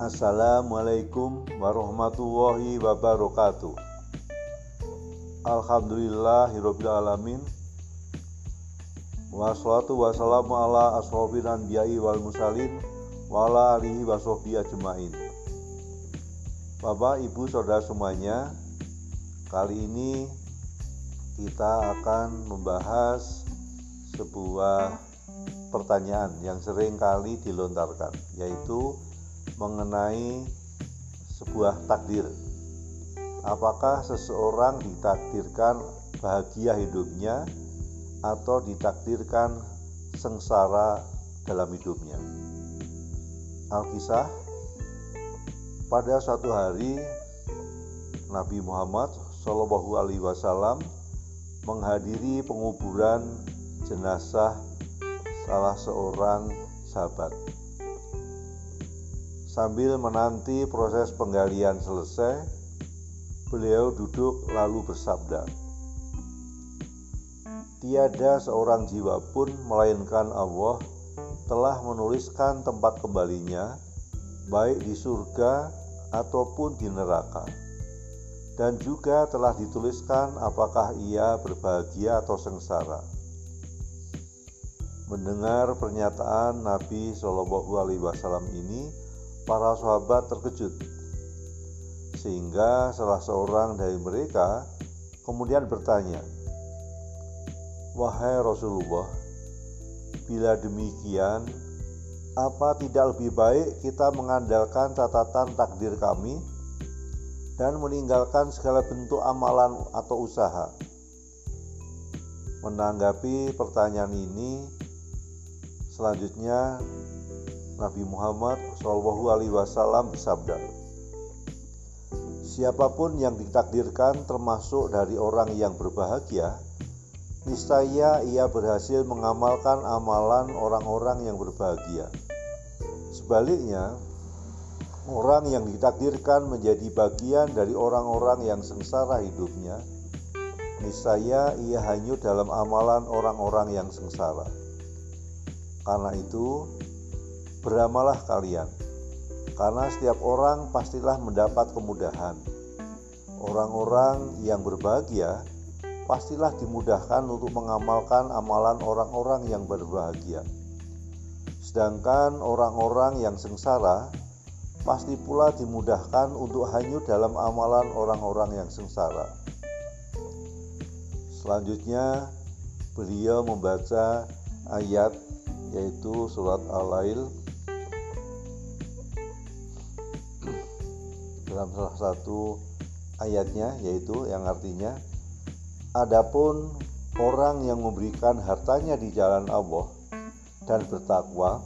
Assalamualaikum warahmatullahi wabarakatuh. Alhamdulillahirrabbilalamin Wassalatu wassalamu ala ashabin anbiya'i wal musalin Wa ala alihi wa ajma'in. Bapak, Ibu, Saudara semuanya Kali ini kita akan membahas sebuah pertanyaan yang sering kali dilontarkan Yaitu mengenai sebuah takdir apakah seseorang ditakdirkan bahagia hidupnya atau ditakdirkan sengsara dalam hidupnya. Alkisah pada suatu hari Nabi Muhammad Shallallahu Alaihi Wasallam menghadiri penguburan jenazah salah seorang sahabat. Sambil menanti proses penggalian selesai, Beliau duduk lalu bersabda, Tiada seorang jiwa pun melainkan Allah telah menuliskan tempat kembalinya baik di surga ataupun di neraka. Dan juga telah dituliskan apakah ia berbahagia atau sengsara. Mendengar pernyataan Nabi Shallallahu Alaihi Wasallam ini, para sahabat terkejut sehingga salah seorang dari mereka kemudian bertanya, "Wahai Rasulullah, bila demikian, apa tidak lebih baik kita mengandalkan catatan takdir kami dan meninggalkan segala bentuk amalan atau usaha?" Menanggapi pertanyaan ini, selanjutnya Nabi Muhammad SAW bersabda, Siapa pun yang ditakdirkan termasuk dari orang yang berbahagia, niscaya ia berhasil mengamalkan amalan orang-orang yang berbahagia. Sebaliknya, orang yang ditakdirkan menjadi bagian dari orang-orang yang sengsara hidupnya, niscaya ia hanyut dalam amalan orang-orang yang sengsara. Karena itu, beramalah kalian karena setiap orang pastilah mendapat kemudahan. Orang-orang yang berbahagia pastilah dimudahkan untuk mengamalkan amalan orang-orang yang berbahagia. Sedangkan orang-orang yang sengsara pasti pula dimudahkan untuk hanyut dalam amalan orang-orang yang sengsara. Selanjutnya, beliau membaca ayat yaitu surat Al-Lail dalam salah satu ayatnya yaitu yang artinya adapun orang yang memberikan hartanya di jalan Allah dan bertakwa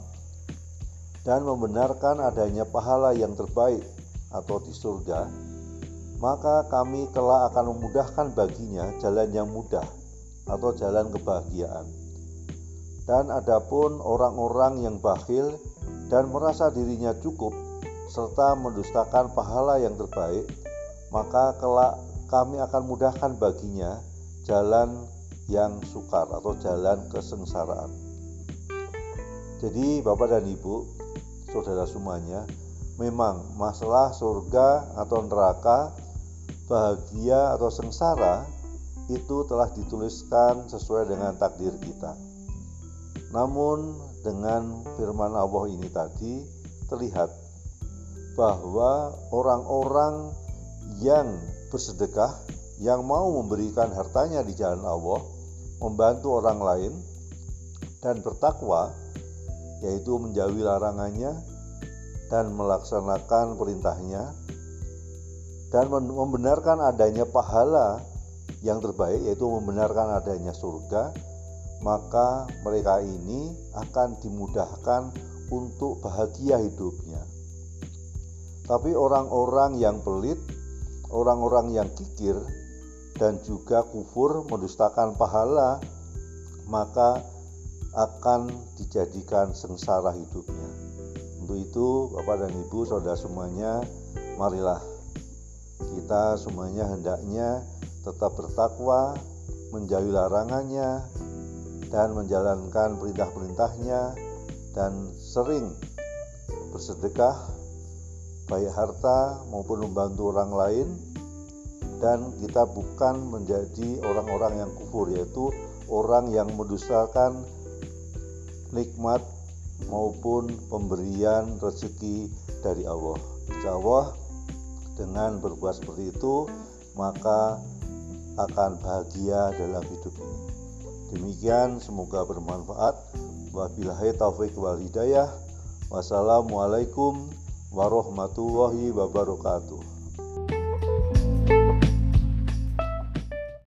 dan membenarkan adanya pahala yang terbaik atau di surga maka kami kelak akan memudahkan baginya jalan yang mudah atau jalan kebahagiaan. Dan adapun orang-orang yang bakhil dan merasa dirinya cukup serta mendustakan pahala yang terbaik, maka kelak kami akan mudahkan baginya jalan yang sukar atau jalan kesengsaraan. Jadi, Bapak dan Ibu, saudara semuanya, memang masalah surga atau neraka, bahagia atau sengsara itu telah dituliskan sesuai dengan takdir kita. Namun, dengan firman Allah ini tadi terlihat bahwa orang-orang yang bersedekah yang mau memberikan hartanya di jalan Allah, membantu orang lain dan bertakwa yaitu menjauhi larangannya dan melaksanakan perintahnya dan membenarkan adanya pahala yang terbaik yaitu membenarkan adanya surga maka mereka ini akan dimudahkan untuk bahagia hidupnya tapi orang-orang yang pelit, orang-orang yang kikir, dan juga kufur mendustakan pahala, maka akan dijadikan sengsara hidupnya. Untuk itu, Bapak dan Ibu, saudara semuanya, marilah kita semuanya hendaknya tetap bertakwa, menjauhi larangannya, dan menjalankan perintah-perintahnya, dan sering bersedekah baik harta maupun membantu orang lain dan kita bukan menjadi orang-orang yang kufur yaitu orang yang mendustakan nikmat maupun pemberian rezeki dari Allah. Insya Allah dengan berbuat seperti itu maka akan bahagia dalam hidup ini. Demikian semoga bermanfaat. Wabillahi taufik wal hidayah. Wassalamualaikum warahmatullahi wabarakatuh.